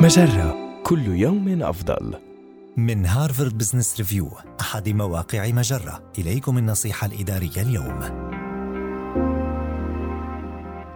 مجرة. كل يوم أفضل. من Harvard Business Review أحد مواقع مجرة. إليكم النصيحة الإدارية اليوم.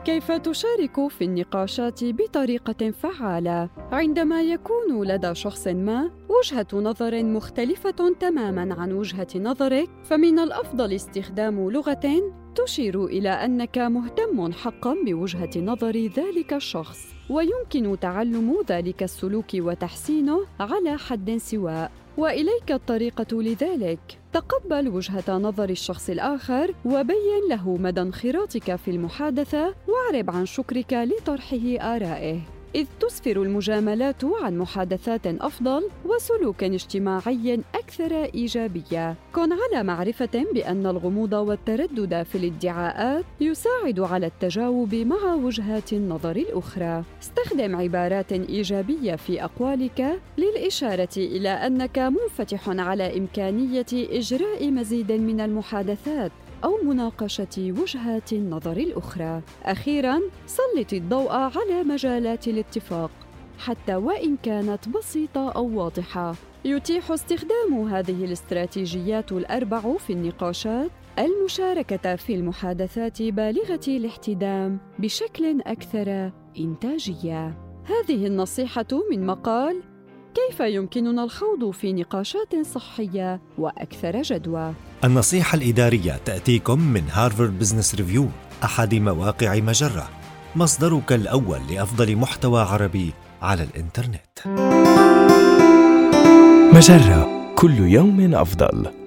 كيف تشارك في النقاشات بطريقة فعالة؟ عندما يكون لدى شخص ما وجهة نظر مختلفة تماماً عن وجهة نظرك فمن الأفضل استخدام لغة تشير إلى أنك مهتم حقاً بوجهة نظر ذلك الشخص ويمكن تعلم ذلك السلوك وتحسينه على حد سواء. وإليك الطريقة لذلك. تقبل وجهة نظر الشخص الآخر وبين له مدى انخراطك في المحادثة واعرب عن شكرك لطرحه آرائه. إذ تسفر المجاملات عن محادثات أفضل وسلوك اجتماعي أكثر إيجابية. كن على معرفة بأن الغموض والتردد في الادعاءات يساعد على التجاوب مع وجهات النظر الأخرى. استخدم عبارات إيجابية في أقوالك للإشارة إلى أنك منفتح على إمكانية إجراء مزيد من المحادثات أو مناقشة وجهات النظر الأخرى. أخيراً، سلط الضوء على مجالات الاتفاق حتى وإن كانت بسيطة أو واضحة. يتيح استخدام هذه الاستراتيجيات الأربع في النقاشات المشاركة في المحادثات بالغة الاحتدام بشكل أكثر إنتاجية. هذه النصيحة من مقال كيف يمكننا الخوض في نقاشات صحية وأكثر جدوى؟ النصيحة الإدارية تأتيكم من Harvard Business Review أحد مواقع مجرة مصدرك الأول لأفضل محتوى عربي على الإنترنت مجرة كل يوم أفضل.